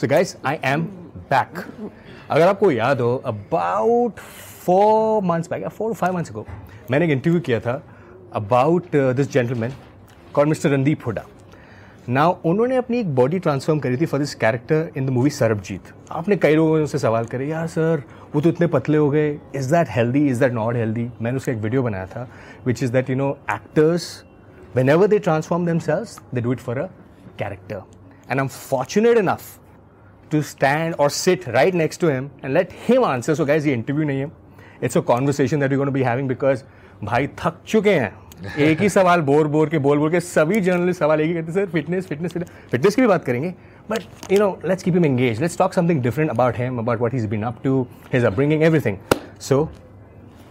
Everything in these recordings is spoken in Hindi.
So guys I am back अगर आपको याद हो about four months back four five months को मैंने एक इंटरव्यू किया था about this gentleman call mister Randeep Hooda ना उन्होंने अपनी एक बॉडी ट्रांसफॉर्म करी थी for this character in the movie Sarbjit आपने कई लोगों से सवाल करे, यार सर वो तो इतने पतले हो गए is that healthy is that not healthy मैंने उसका एक वीडियो बनाया था which is that you know actors whenever they transform themselves they do it for a character and I am fortunate enough to stand और sit right next to him and let him answer so guys ये इंटरव्यू नहीं है it's a conversation that you gonna be having because भाई थक चुके हैं एक ही सवाल बोर बोर के बोल बोल के सभी जर्नलिस्ट सवाल एक ही कहते सर फिटनेस फिटनेस फिटनेस की भी बात करेंगे but you know let's keep him engage let's talk something different about him about what he's been up to his upbringing everything. So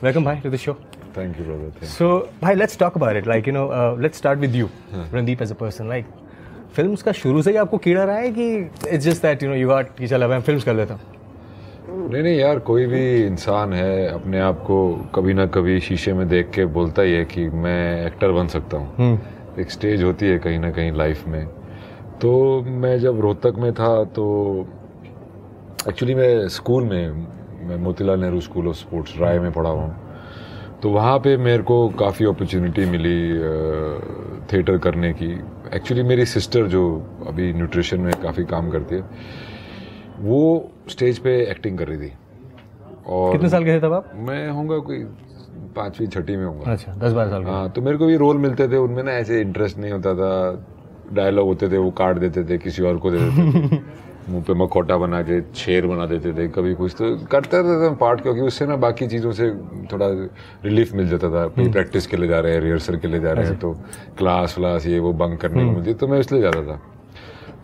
welcome bhai to the show. Thank you, brother. Thank so bhai let's talk about it. Like you know uh, let's start with you randeep as a person. Like films का शुरू से ही आपको कीड़ा रहा है कि it's just that you know you got कि चल मैं फिल्म्स कर लेता हूँ? नहीं नहीं यार कोई भी इंसान है अपने आप को कभी ना कभी शीशे में देख के बोलता ही है कि मैं एक्टर बन सकता हूँ। एक स्टेज होती है कहीं ना कहीं लाइफ में। तो मैं जब रोहतक में था तो एक्चुअली मैं स्कूल में मैं Motilal Nehru school of sports Rai में पढ़ा हुआ तो वहाँ पे मेरे को काफ़ी अपॉर्चुनिटी मिली थिएटर करने की। एक्चुअली मेरी सिस्टर जो अभी न्यूट्रिशन में काफ़ी काम करती है वो स्टेज पे एक्टिंग कर रही थी। और कितने साल के थे तब आप? मैं होंगे कोई पाँचवीं छठी में होंगे अच्छा दस बारह साल हाँ तो मेरे को भी रोल मिलते थे उनमें ना ऐसे इंटरेस्ट नहीं होता था। डायलॉग होते थे वो काट देते थे किसी और को दे देते थे। मुँह पे मखौटा बना के शेर बना देते थे कभी कुछ तो करते रहते थे पार्ट क्योंकि उससे ना बाकी चीज़ों से थोड़ा रिलीफ मिल जाता था। कहीं प्रैक्टिस के लिए जा रहे हैं रिहर्सल के लिए जा रहे हैं तो क्लास व्लास ये वो बंक करने को मिलती तो मैं इसलिए जाता था।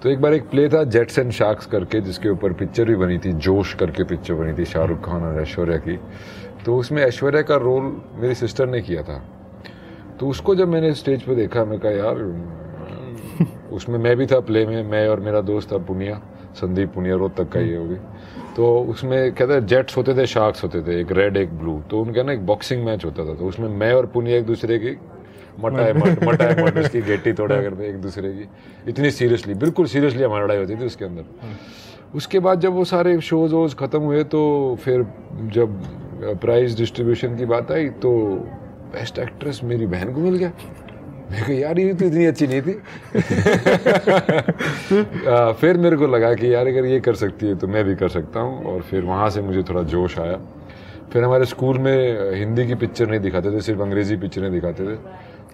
तो एक बार एक प्ले था जेट्स एंड शार्क्स करके जिसके ऊपर पिक्चर भी बनी थी जोश करके पिक्चर बनी थी शाहरुख खान और ऐश्वर्या की। तो उसमें ऐश्वर्या का रोल मेरी सिस्टर ने किया था। तो उसको जब मैंने स्टेज पर देखा मैं कहा यार उसमें मैं भी था प्ले में मैं और मेरा दोस्त था पुनिया। संदीप पुनिया रोहतक का ही होगी तो उसमें कहते हैं जेट्स होते थे शार्क्स होते थे एक रेड एक ब्लू तो उनका ना एक बॉक्सिंग मैच होता था तो उसमें मैं और पुनिया एक दूसरे की मटा है मट मटा मट उसकी गेटी तोड़ा करते एक दूसरे की। इतनी सीरियसली बिल्कुल सीरियसली हमारी लड़ाई होती थी उसके अंदर। उसके बाद जब वो सारे शोज़ वोज खत्म हुए तो फिर जब प्राइज डिस्ट्रीब्यूशन की बात आई तो बेस्ट एक्ट्रेस मेरी बहन को मिल गया। मैं कहा यार ये तो इतनी अच्छी नहीं थी। आ, फिर मेरे को लगा कि यार अगर ये कर सकती है तो मैं भी कर सकता हूँ और फिर वहाँ से मुझे थोड़ा जोश आया। फिर हमारे स्कूल में हिंदी की पिक्चर नहीं दिखाते थे सिर्फ़ अंग्रेज़ी पिक्चरें दिखाते थे।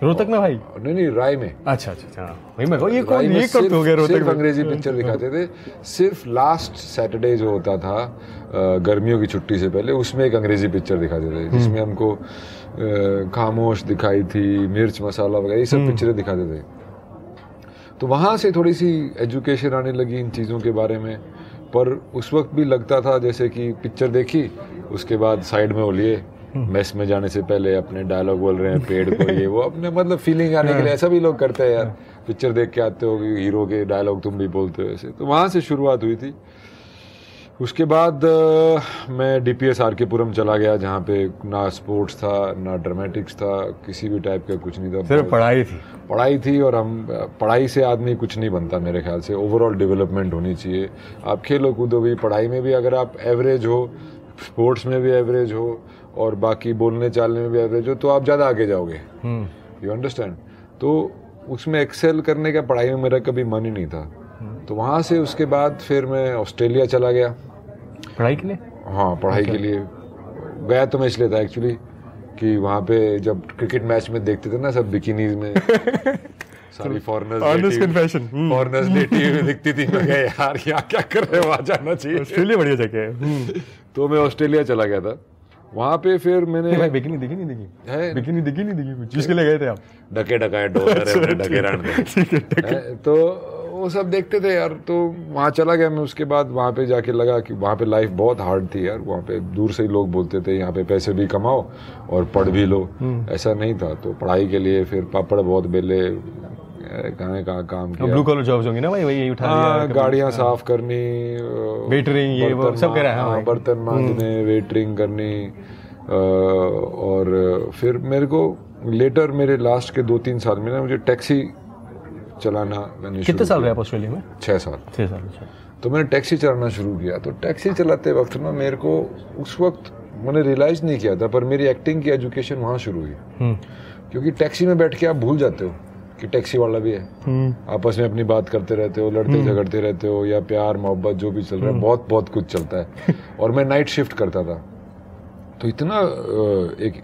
रोहतक में भाई? नहीं नहीं राय में। अच्छा अच्छा अच्छा वही मैं ये कौन ये कब हो गया रोहतक अंग्रेज़ी पिक्चर दिखाते थे। सिर्फ़ लास्ट सैटरडे जो होता था गर्मियों की छुट्टी से पहले उसमें एक अंग्रेज़ी पिक्चर दिखाते थे जिसमें हमको खामोश दिखाई थी मिर्च मसाला वगैरह ये सब पिक्चरें दिखाते थे। तो वहाँ से थोड़ी सी एजुकेशन आने लगी इन चीज़ों के बारे में पर उस वक्त भी लगता था जैसे कि पिक्चर देखी उसके बाद साइड में वो लिए। मेस में जाने से पहले अपने डायलॉग बोल रहे हैं पेड़ को ये वो अपने मतलब फीलिंग आने के लिए ऐसा भी लोग करते हैं यार। पिक्चर देख के आते हो कि हीरो के डायलॉग तुम भी बोलते हो ऐसे। तो वहाँ से शुरुआत हुई थी। उसके बाद मैं डी पी एस आर के पुरम चला गया जहाँ पे ना स्पोर्ट्स था ना ड्रामेटिक्स था किसी भी टाइप का कुछ नहीं था। सिर्फ़ पढ़ाई थी। पढ़ाई थी और हम पढ़ाई से आदमी कुछ नहीं बनता मेरे ख्याल से। ओवरऑल डेवलपमेंट होनी चाहिए। आप खेलो कूदो भी पढ़ाई में भी अगर आप एवरेज हो स्पोर्ट्स में भी एवरेज हो और बाकी बोलने चालने में भी एवरेज हो तो आप ज़्यादा आगे जाओगे। यू अंडरस्टैंड तो उसमें एक्सेल करने का पढ़ाई में मेरा कभी मन ही नहीं था। तो वहाँ से उसके बाद फिर मैं ऑस्ट्रेलिया चला गया। पढ़ाई के लिए? हाँ पढ़ाई के लिए। गया तो मैं इसलिए था एक्चुअली कि वहाँ पे जब क्रिकेट मैच में देखते थे ना सब बिकिनीज में सारी फॉरनर्स। फॉरनर्स लेटी हुई दिखती थी। मैं कहा यार यहाँ क्या कर रहे हो? आ जाना चाहिए। ऑस्ट्रेलिया बढ़िया जगह है। हम्म। तो मैं ऑस्ट्रेलिया चला गया था। वहाँ पे फिर मैंने भाई बिकिनी दिखी नहीं दिखी है? बिकिनी दिखी नहीं दिखी कुछ। जिसके लिए गए थे आप? डके डकाए डॉलर है डके। रान तो वो सब देखते थे यार। तो वहाँ चला गया मैं। उसके बाद वहाँ पे जाके लगा कि वहाँ पे लाइफ बहुत हार्ड थी यार। वहाँ पे दूर से ही लोग बोलते थे यहाँ पे पैसे भी कमाओ और पढ़ भी लो। ऐसा नहीं था। तो पढ़ाई के लिए फिर पापड़ बहुत बेले कहाँ कहाँ काम किया। ब्लू कॉलर जॉब्स होंगी ना भाई वही उठा हाँ लिया गाड़ियाँ साफ़ करनी Waitering, ये वो सब करा है, हाँ, हाँ। बर्तन मांजने वेटरिंग करनी और फिर मेरे को लेटर मेरे लास्ट के दो तीन साल में ना मुझे टैक्सी चलाना मैंने कितने साल रहे आप ऑस्ट्रेलिया में? छः साल। छः साल अच्छा। तो मैंने टैक्सी चलाना शुरू किया। तो टैक्सी चलाते वक्त ना मेरे को उस वक्त मैंने रियलाइज़ नहीं किया था पर मेरी एक्टिंग की एजुकेशन वहाँ शुरू हुई। हम्म। क्योंकि टैक्सी में बैठ के आप भूल जाते हो। कि टैक्सी वाला भी है। हम्म। आपस में अपनी बात करते रहते हो लड़ते झगड़ते रहते हो या प्यार मोहब्बत जो भी चल रहा है बहुत बहुत कुछ चलता है। और मैं नाइट शिफ्ट करता था। तो इतना एक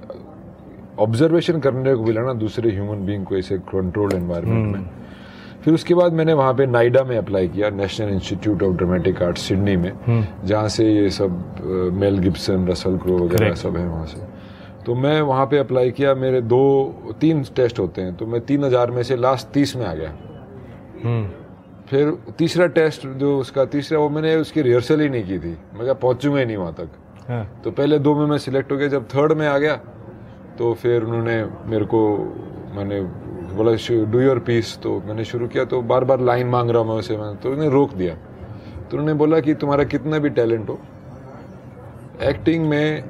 ऑब्जर्वेशन करने को मिला ना दूसरे ह्यूमन बीइंग को ऐसे कंट्रोल्ड एनवायरनमेंट में। फिर उसके बाद मैंने वहाँ पे नाइडा में अप्लाई किया national institute of dramatic art Sydney में जहाँ से ये सब मेल गिब्सन रसल क्रो वगैरह सब है वहाँ से। तो मैं वहाँ पे अप्लाई किया मेरे दो तीन टेस्ट होते हैं तो मैं तीन हज़ार में से लास्ट तीस में आ गया। हम्म। फिर तीसरा टेस्ट जो उसका तीसरा वो मैंने उसकी रिहर्सल ही नहीं की थी। मैं क्या पहुंचूँगा ही नहीं वहाँ तक। हाँ। तो पहले दो में मैं सिलेक्ट हो गया जब थर्ड में आ गया तो फिर उन्होंने मेरे को मैंने बोला डू योर पीस तो मैंने शुरू किया तो बार बार लाइन मांग रहा हूँ मैं उसे मैं तो उन्होंने रोक दिया। तो उन्होंने बोला कि तुम्हारा कितना भी टैलेंट हो एक्टिंग में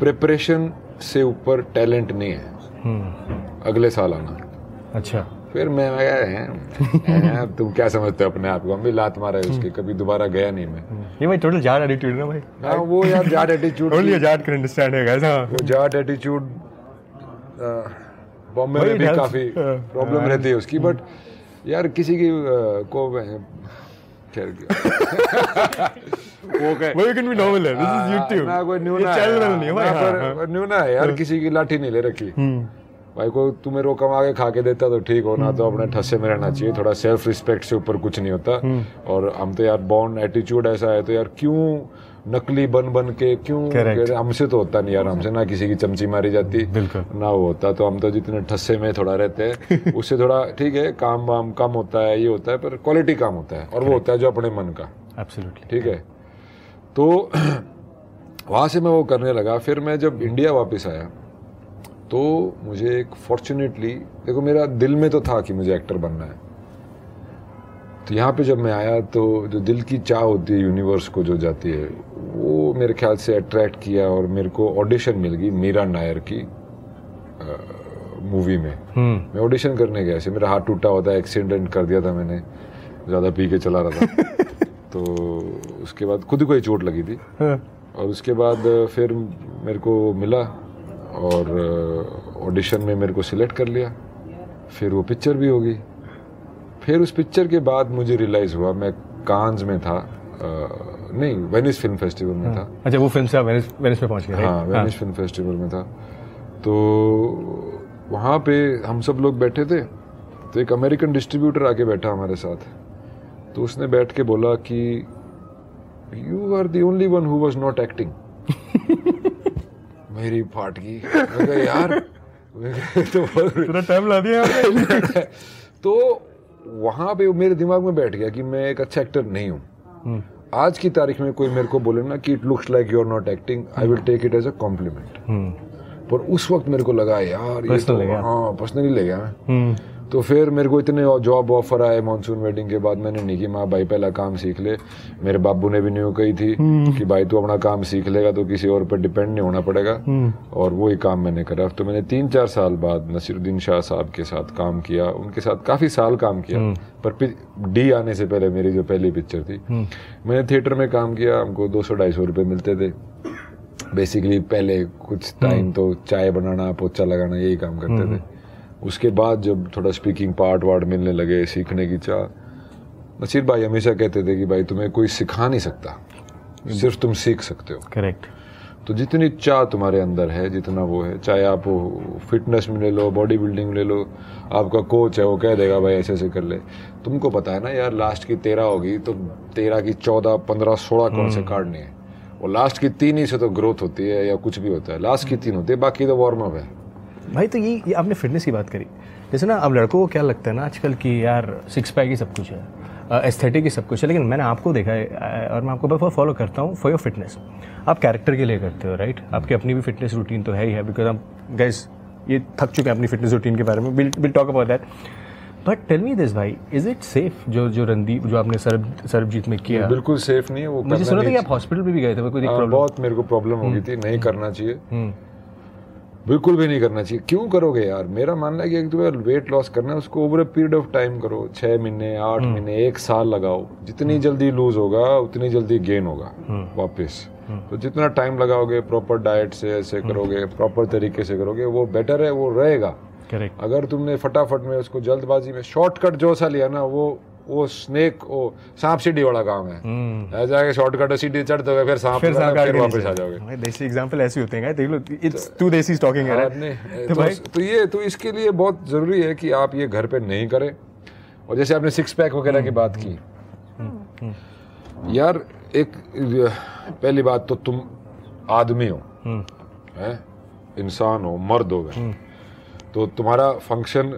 प्रिपरेशन से ऊपर टैलेंट नहीं है। हम्म। अगले साल आना। अच्छा। फिर मैं कहा, "हैं, हैं, तुम क्या समझते हो अपने आप को? हम भी लात मारे उसके कभी दोबारा गया नहीं मैं। ये भाई टोटल जार एटीट्यूड ना भाई। हाँ वो यार Jat attitude only a Jat can understand है गाइस हाँ। वो जाट एटीट्यूड बॉम्बे में भी काफ़ी हाँ, प्रॉब्लम हाँ। रहती है उसकी बट यार किसी की को खैर वो कहे वो कैन बी नॉर्मल है दिस इज़ यूट्यूब ना कोई ये न्यूना चैनल नहीं भाई पर। न्यूना है यार किसी की लाठी नहीं ले रखी भाई को तू मेरे को कमा के खा के देता तो ठीक हो ना तो अपने ठस्से में रहना चाहिए थोड़ा सेल्फ रिस्पेक्ट से ऊपर कुछ नहीं होता और हम तो यार बॉन्ड एटीट्यूड ऐसा है तो यार क्यों नकली बन बन के क्यों हमसे तो होता नहीं यार हमसे ना किसी की चमची मारी जाती ना वो होता तो हम तो जितने ठस्से में थोड़ा रहते हैं उससे थोड़ा ठीक है काम वाम कम होता है ये होता है पर क्वालिटी काम होता है और वो होता है जो अपने मन का ठीक है तो वहाँ से मैं वो करने लगा। फिर मैं जब इंडिया वापस आया तो मुझे एक फॉर्चुनेटली देखो मेरा दिल में तो था कि मुझे एक्टर बनना है। तो यहाँ पे जब मैं आया तो जो दिल की चाह होती है यूनिवर्स को जो जाती है वो मेरे ख्याल से अट्रैक्ट किया और मेरे को ऑडिशन मिल गई मीरा नायर की मूवी में। हम्म। मैं ऑडिशन करने गया ऐसे मेरा हाथ टूटा हुआ था एक्सीडेंट कर दिया था मैंने ज़्यादा पी के चला रहा था। तो उसके बाद खुद को ही चोट लगी थी। हाँ, और उसके बाद फिर मेरे को मिला और ऑडिशन में मेरे को सिलेक्ट कर लिया। फिर वो पिक्चर भी होगी। फिर उस पिक्चर के बाद मुझे रियलाइज़ हुआ मैं कांज में था। अ, नहीं वेनिस फ़िल्म फेस्टिवल में था। अच्छा वो फ़िल्म से वेनिस वेनिस में पहुँच गए हाँ? वेनिस फ़िल्म फेस्टिवल में था। तो वहाँ पे हम सब लोग बैठे थे। तो एक अमेरिकन डिस्ट्रीब्यूटर आके बैठा हमारे साथ। तो उसने बैठ के बोला कि you are the only one who was not acting मेरी फाट गई मैं यार तो पूरा टाइम ला दिया तो वहाँ पे मेरे दिमाग में बैठ गया कि मैं एक अच्छा एक्टर नहीं हूँ। हम्म, आज की तारीख में कोई मेरे को बोले ना कि it looks like you are not acting I will take it as a compliment पर उस वक्त मेरे को लगा यार ये तो हाँ पर्सनली ले गया मैं। हम्म, तो फिर मेरे को इतने जॉब ऑफ़र आए मानसून वेडिंग के बाद। मैंने नहीं कि माँ भाई पहला काम सीख ले। मेरे बाबू ने भी न्यू कही थी कि भाई तू अपना काम सीख लेगा तो किसी और पर डिपेंड नहीं होना पड़ेगा। और वही काम मैंने करा। तो मैंने तीन चार साल बाद नसीरुद्दीन शाह साहब के साथ काम किया। उनके साथ काफ़ी साल काम किया। पर डी आने से पहले मेरी जो पहली पिक्चर थी मैंने थिएटर में काम किया। हमको दो सौ ढाई सौ रुपये मिलते थे। बेसिकली पहले कुछ टाइम तो चाय बनाना पोचा लगाना यही काम करते थे। उसके बाद जब थोड़ा स्पीकिंग पार्ट वार्ट मिलने लगे सीखने की चाह नसीर भाई हमेशा कहते थे कि भाई तुम्हें कोई सिखा नहीं सकता। सिर्फ़ तुम सीख सकते हो। करेक्ट तो जितनी चाह तुम्हारे अंदर है जितना वो है चाहे आप फिटनेस में ले लो बॉडी बिल्डिंग में ले लो आपका कोच है वो कह देगा भाई ऐसे ऐसे कर ले। तुमको पता है ना यार लास्ट की तेरह होगी तो तेरह की चौदह पंद्रह सोलह कौन से काटनी है? और लास्ट की तीन ही से तो ग्रोथ होती है या कुछ भी होता है। लास्ट की तीन होती है बाकी तो वार्म अप है। भाई तो ये, ये आपने फिटनेस की बात करी। जैसे ना अब लड़कों को क्या लगता है ना आजकल कि यार सिक्स पैक ही सब कुछ है एस्थेटिक ही सब कुछ है लेकिन मैंने आपको देखा है और मैं आपको बहुत फॉलो करता हूँ फॉर योर फिटनेस आप कैरेक्टर के लिए करते हो राइट आपकी अपनी भी फिटनेस रूटीन तो है ही है बिकॉज़ आप गैस ये थक चुके हैं अपनी फिटनेस रूटीन के बारे में will talk about that but tell me this भाई इज़ इट सेफ़ जो जो रणदीप जो आपने सरब सरबजीत में किया? बिल्कुल सेफ़ नहीं है वो मुझे सुना था कि आप हॉस्पिटल में भी गए थे कोई हाँ, प्रॉब्लम बहुत मेरे को प्रॉब्लम हो गई थी नहीं करना चाहिए। बिल्कुल भी नहीं करना चाहिए। क्यों करोगे यार? मेरा मानना है कि एक तुम्हें वेट लॉस करना है उसको over a period of time करो। छह महीने आठ महीने एक साल लगाओ। जितनी जल्दी लूज होगा उतनी जल्दी गेन होगा वापस। तो जितना टाइम लगाओगे प्रॉपर डाइट से ऐसे करोगे प्रॉपर तरीके से करोगे वो बेटर है वो रहेगा। करेक्ट अगर तुमने फटाफट में उसको जल्दबाजी में शॉर्टकट जो सा लिया ना वो वो स्नेक वो सांप सीढ़ी वाला काम है। ऐसा है कि शॉर्टकट सीढ़ी चढ़ते हुए फिर सांप फिर लगाना, सरकार फिर के वापस आ जाओगे। देसी एग्जांपल ऐसे होते हैं देख लो इट्स टू देसी टॉकिंग हाँ, तो तो, तो ये तो इसके लिए बहुत ज़रूरी है कि आप ये घर पे नहीं करें। और जैसे आपने सिक्स पैक वगैरह की बात की। यार एक पहली बात तो तुम आदमी हो। इंसान हो मर्द हो। तो तुम्हारा फ़ंक्शन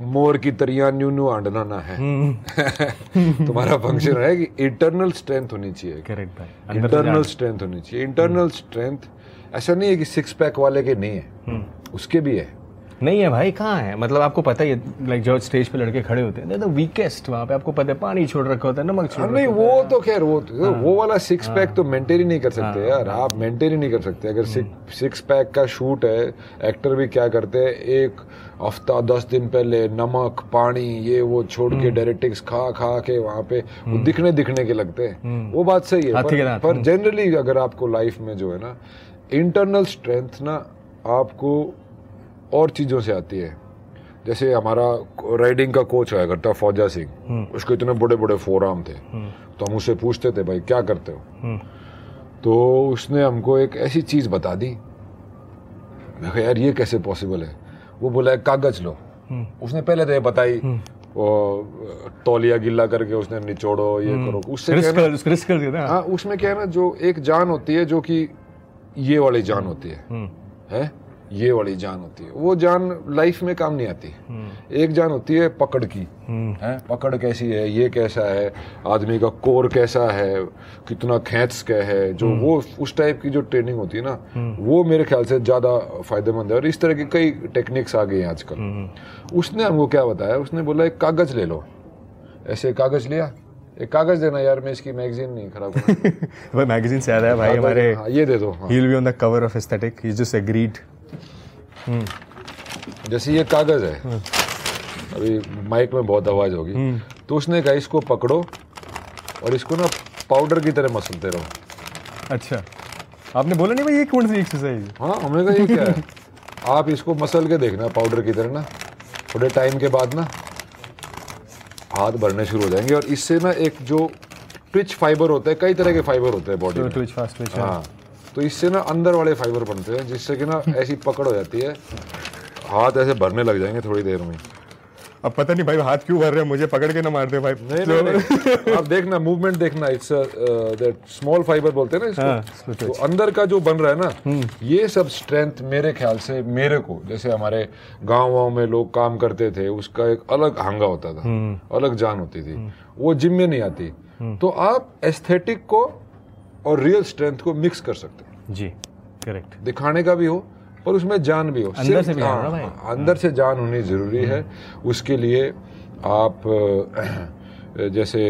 मोर की तरिया न्यू न्यू आंडना ना है। तुम्हारा फ़ंक्शन है कि इंटरनल स्ट्रेंथ होनी चाहिए। करेक्ट भाई। इंटरनल स्ट्रेंथ होनी चाहिए। इंटरनल स्ट्रेंथ ऐसा नहीं है कि सिक्स पैक वाले के नहीं है। उसके भी है। नहीं है भाई कहाँ है? मतलब आपको पता ही है लाइक जो स्टेज पे लड़के खड़े होते हैं द वीकेस्ट वहाँ पे। आपको पता है पानी छोड़ रखा होता है नमक छोड़ हाँ, नहीं वो तो खैर वो तो, वो वाला सिक्स पैक तो मेंटेन ही नहीं कर सकते यार। आप मेंटेन ही नहीं कर सकते। अगर सिक्स पैक का शूट है एक्टर भी क्या करते हैं? एक हफ़्ता दस दिन पहले नमक पानी ये वो छोड़ के डायरेक्टिक्स खा खा के वहाँ पे वो दिखने दिखने के लगते हैं। वो बात सही है पर जनरली अगर आपको लाइफ में जो है ना इंटरनल स्ट्रेंथ ना आपको और चीज़ों से आती है। जैसे हमारा राइडिंग का कोच आया करता फौजा सिंह। उसके इतने बड़े बड़े फोराम थे तो हम उससे पूछते थे भाई क्या करते हो? तो उसने हमको एक ऐसी चीज़ बता दी। मैं कहा यार ये कैसे पॉसिबल है? वो बोला कागज़ लो। उसने पहले तो ये बताई तौलिया गिल्ला करके उसने निचोड़ो ये करो। उससे रिस्क हैं उसमें क्या है ना जो एक जान होती है जो कि ये वाली जान होती है। हम्म, है? ये वाली जान होती है। वो जान लाइफ में काम नहीं आती। एक जान होती है पकड़ की। हम्म, है? पकड़ कैसी है? ये कैसा है? आदमी का कोर कैसा है? कितना खेच क्या है? जो वो उस टाइप की जो ट्रेनिंग होती है ना वो मेरे ख्याल से ज़्यादा फ़ायदेमंद है। और इस तरह की कई टेक्निक्स आ गई हैं आजकल। उसने हमको क्या बताया? उसने बोला एक कागज़ ले लो। ऐसे कागज़ लिया? एक कागज़ देना यार मैं इसकी मैगजीन नहीं खराब भाई मैगजीन से याद है भाई हमारे हाँ, ये दे दो हाँ। He will be on the cover of aesthetic he just agreed जैसे ये कागज़ है। अभी माइक में बहुत आवाज़ होगी। तो उसने कहा इसको पकड़ो और इसको ना पाउडर की तरह मसलते रहो। अच्छा। आपने बोला नहीं भाई ये कौन सी एक्सरसाइज हाँ हमने कहा ये क्या है? आप इसको मसल के देखना पाउडर की तरह ना। थोड़े टाइम के बाद ना हाथ भरने शुरू हो जाएँगे। और इससे ना एक जो ट्विच फाइबर होता है कई तरह के फाइबर होते हैं बॉडी में। ट्विच फास्ट ट्विच हाँ। तो इससे ना अंदर वाले फाइबर बनते हैं जिससे कि ना ऐसी पकड़ हो जाती है। हाथ ऐसे भरने लग जाएँगे थोड़ी देर में। अब पता नहीं भाई हाथ क्यों भर रहे हैं? मुझे पकड़ के ना मार दे भाई। नहीं नहीं, नहीं। आप देखना मूवमेंट देखना इट्स दैट स्मॉल फाइबर बोलते हैं ना हाँ, इसको इसको तो अंदर का जो बन रहा है ना ये सब स्ट्रेंथ मेरे ख्याल से मेरे को जैसे हमारे गाँव वाँव में लोग काम करते थे उसका एक अलग हांगा होता था अलग जान होती थी। वो जिम में नहीं आती। तो आप एस्थेटिक को और रियल स्ट्रेंथ को मिक्स कर सकते हैं। जी करेक्ट दिखाने का भी हो पर उसमें जान भी हो। अंदर से भी आ, हो भाई। अंदर से जान होनी ज़रूरी है। उसके लिए आप जैसे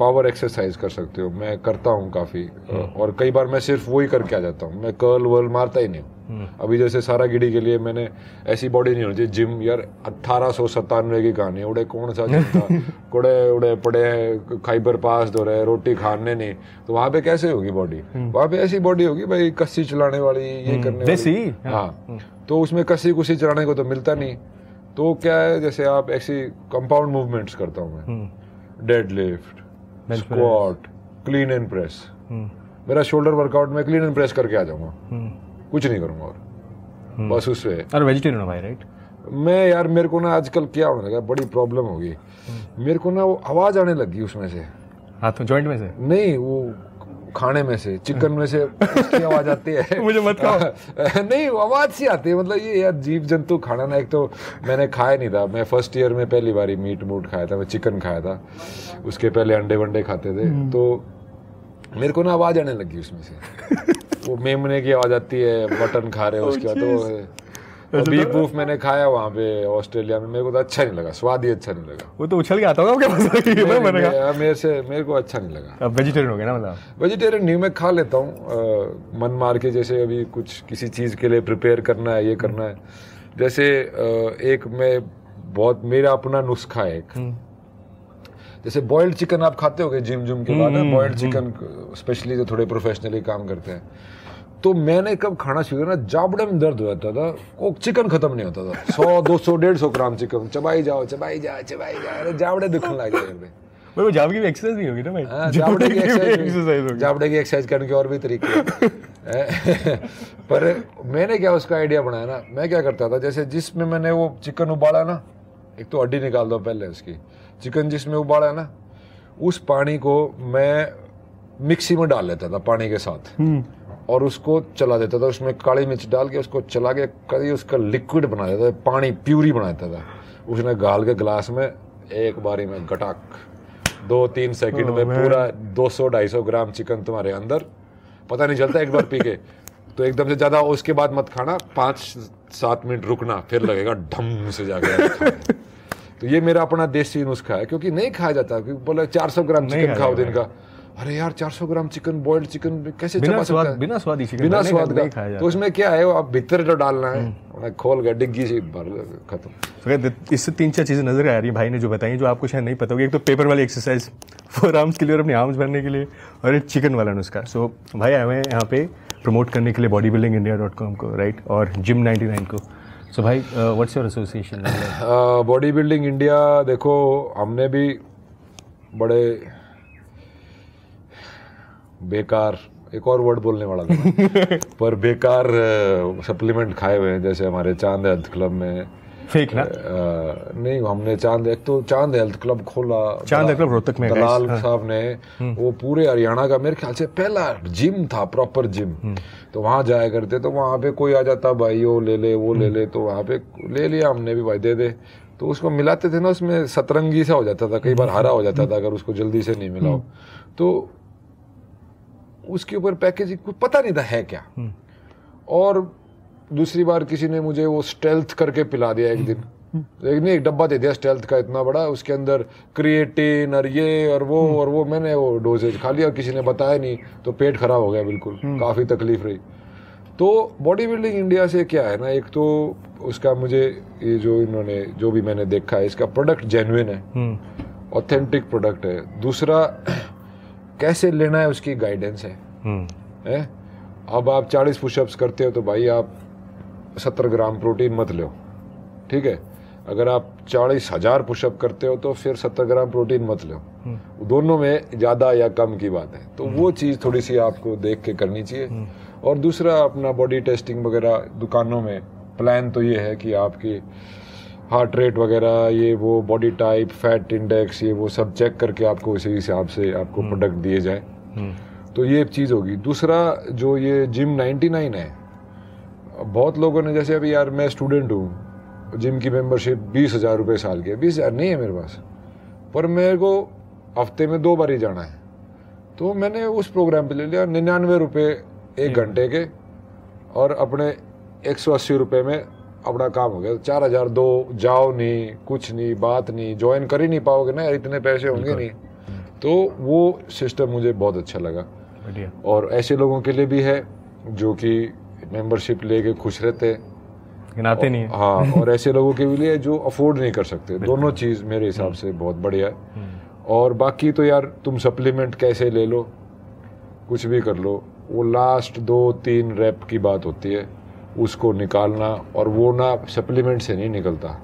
पावर एक्सरसाइज कर सकते हो। मैं करता हूँ काफ़ी। और कई बार मैं सिर्फ़ वही करके आ जाता हूँ। मैं कर्ल वर्ल मारता ही नहीं हूँ। अभी जैसे सारा गिड़ी के लिए मैंने ऐसी बॉडी नहीं होनी चाहिए। जिम यार अट्ठारह सौ सत्तानवे की कहानी उड़े कौन सा जिम था? कुड़े उड़े पड़े हैं खाइबर पास दो रहे रोटी खाने नहीं। तो वहाँ पे कैसे होगी बॉडी वहाँ पे ऐसी बॉडी होगी भाई कस्सी चलाने वाली ये करने देसी, वाली। हाँ। तो उसमें कस्सी कुसी चलाने को तो मिलता नहीं। तो क्या है जैसे आप ऐसी कंपाउंड मूवमेंट्स करता हूँ मैं। Deadlift Bench squat clean and press मेरा शोल्डर वर्कआउट में क्लीन एंड प्रेस करके आ जाऊँगा। कुछ नहीं करूँगा और। बस उससे। और वेजिटेरियन हो भाई राइट मैं यार मेरे को ना आजकल क्या होने लगा बड़ी प्रॉब्लम होगी मेरे को ना वो आवाज़ आने लगी उसमें से। हाथ जॉइंट में से? नहीं वो खाने में से चिकन में से उसकी आवाज़ आती है। मुझे मत कहो नहीं आवाज़ सी आती है मतलब ये यार जीव जंतु खाना ना एक तो मैंने खाया नहीं था। मैं फ़र्स्ट ईयर में पहली बार मीट मूट खाया था मैं चिकन खाया था। उसके पहले अंडे वंडे खाते थे तो मेरे को ना आवाज़ आने लगी उसमें से। वो मेमने की आवाज़ आती है बटन खा रहे हो उसके बाद तो और बीफ बूफ मैंने खाया वहाँ पे ऑस्ट्रेलिया में। मेरे को तो अच्छा नहीं लगा स्वाद ही अच्छा नहीं लगा। वो तो उछल के आता होगा क्या मेरे, से मेरे को अच्छा नहीं लगा। अब वेजिटेरियन हो गया ना मतलब? वेजिटेरियन नहीं मैं खा लेता हूँ। मन मार के जैसे अभी कुछ किसी चीज़ के लिए प्रिपेयर करना है ये करना है। जैसे एक मैं बहुत मेरा अपना नुस्खा है एक। जैसे बॉइल्ड चिकन आप खाते होगे जिम जुम के बाद बॉइल्ड चिकन स्पेशली जो थोड़े प्रोफेशनली काम करते हैं। तो मैंने कब खाना शुरू किया ना जाबड़े में दर्द हो जाता था वो चिकन खत्म नहीं होता था। सौ दो सौ डेढ़ सौ ग्राम चिकन चबाई जाओ चबाई जाओ चबाई जाओ अरे जाबड़े दुखने लग गए भाई वो जाम की एक्सरसाइज नहीं होगी ना भाई? हाँ, जाबड़े की एक्सरसाइज एक्सरसाइज होगी। जाबड़े की एक्सरसाइज करने के और भी तरीके पर मैंने क्या उसका आइडिया बनाया ना मैं क्या करता था जैसे जिसमें मैंने वो चिकन उबाला ना एक तो हड्डी निकाल दो पहले उसकी चिकन जिसमें उबाला ना उस पानी को मैं मिक्सी में डाल लेता था पानी के साथ। और उसको चला देता था उसमें काली मिर्च डाल के उसको चला के कभी उसका लिक्विड बना देता था पानी प्यूरी बना देता था। उसने गाल के गिलास में एक बारी में गटाक दो तीन सेकंड में पूरा 200 250 ग्राम चिकन तुम्हारे अंदर। पता नहीं चलता एक बार पी के। तो एकदम से ज़्यादा उसके बाद मत खाना पाँच सात मिनट रुकना फिर लगेगा ढम से जाके खाना। तो ये मेरा अपना देसी नुस्खा है क्योंकि नहीं खाया जाता क्योंकि बोले 400 ग्राम चिकन खाओ दिन का। अरे यार 400 ग्राम चिकन बॉइल्ड चिकन कैसे बिना चबा स्वाद बिना स्वाद चिकन बिना स्वाद का। खाया तो उसमें क्या है वो आप भीतर जो डालना है उन्हें खोल के डिग्गी से भर खत्म। तो इससे तीन चार चीज़ें नज़र आ रही है भाई ने जो बताई जो आपको शायद नहीं पता होगी। एक तो पेपर वाली एक्सरसाइज फोर आर्म्स के लिए और अपने आर्म्स भरने के लिए और एक चिकन वाला नुस्खा। सो भाई आए हुए हैं यहाँ पे प्रमोट करने के लिए body building India dot com को राइट और जिम नाइन्टी नाइन को। सो भाई what's your association bodybuilding India देखो हमने भी बड़े बेकार एक और वर्ड बोलने वाला था पर बेकार सप्लीमेंट खाए हुए हैं जैसे हमारे चाँद हेल्थ क्लब में फेक ना? अ, नहीं हमने चाँद एक तो चाँद हेल्थ क्लब खोला चाँद हेल्थ क्लब रोहतक में दलाल हाँ। साहब ने वो पूरे हरियाणा का मेरे ख्याल से पहला जिम था प्रॉपर जिम तो वहाँ जाया करते तो वहाँ पे कोई आ जाता भाई वो ले ले वो ले ले तो वहाँ पे ले लिया हमने भी भाई दे दे। तो उसको मिलाते थे ना उसमें सतरंगी सा हो जाता था कई बार हरा हो जाता था अगर उसको जल्दी से नहीं मिलाओ तो उसके ऊपर पैकेजिंग कुछ पता नहीं था है क्या। और दूसरी बार किसी ने मुझे वो स्टेल्थ करके पिला दिया एक दिन। एक नहीं एक डब्बा दे दिया स्टेल्थ का इतना बड़ा उसके अंदर क्रिएटिन और ये और वो और वो मैंने वो डोजेज खा लिया और किसी ने बताया नहीं तो पेट खराब हो गया बिल्कुल काफ़ी तकलीफ़ रही। तो बॉडी बिल्डिंग इंडिया से क्या है ना एक तो उसका मुझे ये जो इन्होंने जो भी मैंने देखा है इसका प्रोडक्ट जेन्युइन है। हम्म। ऑथेंटिक प्रोडक्ट है। दूसरा कैसे लेना है उसकी गाइडेंस है? हम्म। है? अब आप 40 पुशअप्स करते हो तो भाई आप 70 ग्राम प्रोटीन मत लो। ठीक है? अगर आप चालीस हज़ार पुशअप करते हो तो फिर 70 ग्राम प्रोटीन मत लो। दोनों में ज़्यादा या कम की बात है। तो वो चीज़ थोड़ी सी आपको देख के करनी चाहिए। और दूसरा अपना बॉडी टेस्टिंग वगैरह दुकानों में प्लान तो ये है कि आपकी हार्ट रेट वगैरह ये वो बॉडी टाइप फैट इंडेक्स ये वो सब चेक करके आपको उसी हिसाब से आपको प्रोडक्ट दिए जाए। तो ये एक चीज़ होगी। दूसरा जो ये जिम 99 है बहुत लोगों ने जैसे अभी यार मैं स्टूडेंट हूँ जिम की मेंबरशिप बीस हज़ार रुपये साल की बीस हज़ार नहीं है मेरे पास पर मेरे को हफ़्ते में दो बार ही जाना है। तो मैंने उस प्रोग्राम पे ले लिया निन्यानवे रुपये एक घंटे के और अपने एक सौ अस्सी रुपये में अपना काम हो गया। चार हज़ार दो जाओ नहीं कुछ नहीं बात नहीं ज्वाइन कर ही नहीं पाओगे ना इतने पैसे होंगे नहीं तो वो सिस्टम मुझे बहुत अच्छा लगा। और ऐसे लोगों के लिए भी है जो कि मेंबरशिप लेके खुश रहते। हैं आते नहीं है। हाँ और ऐसे लोगों के लिए जो अफोर्ड नहीं कर सकते। दोनों चीज़ मेरे हिसाब से बहुत बढ़िया है। और बाकी तो यार तुम सप्लीमेंट कैसे ले लो? कुछ भी कर लो। वो लास्ट दो तीन रैप की बात होती है। उसको निकालना और वो ना सप्लीमेंट से नहीं निकलता।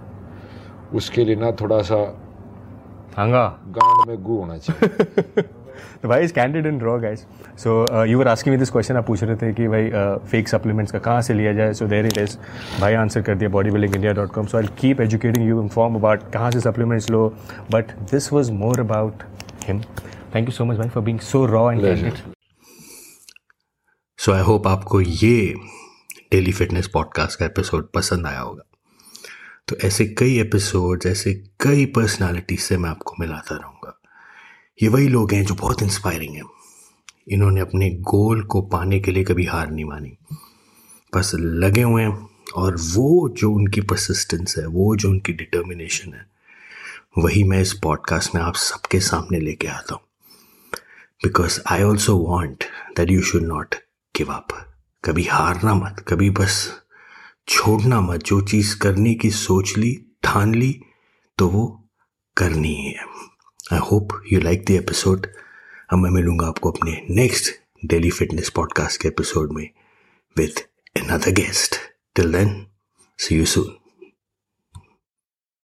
उसके लिए ना थोड़ा सा हंगा। गांड में गू होना चाहिए। तो भाई is candid in raw guys so you were asking me this question आप पूछ रहे थे कि भाई फेक सप्लीमेंट्स का कहाँ से लिया जाए? सो देर इट इज़ भाई आंसर कर दिया bodybuilding India dot com so I keep educating you inform about कहाँ से supplements low but this was more about him thank you so much भाई for being so raw and so I hope आपको ये डेली फिटनेस पॉडकास्ट का एपिसोड पसंद आया होगा। तो ऐसे कई एपिसोड्स ऐसे कई पर्सनालिटी से मैं आपको मिलाता रहूँगा। ये वही लोग हैं जो बहुत इंस्पायरिंग हैं। इन्होंने अपने गोल को पाने के लिए कभी हार नहीं मानी। बस लगे हुए हैं और वो जो उनकी परसिस्टेंस है, वो जो उनकी डिटर्मिनेशन है, वही मैं इस पॉडकास्ट में आप सबके सामने लेके आता हूँ। Because I also want that you should not give up कभी हारना मत, कभी बस छोड़ना मत। जो चीज़ करने की सोच ली, ठान ली तो वो करनी है I hope you like the episode अब मैं मिलूँगा आपको अपने नेक्स्ट डेली फिटनेस पॉडकास्ट के एपिसोड में with another guest till then see you soon.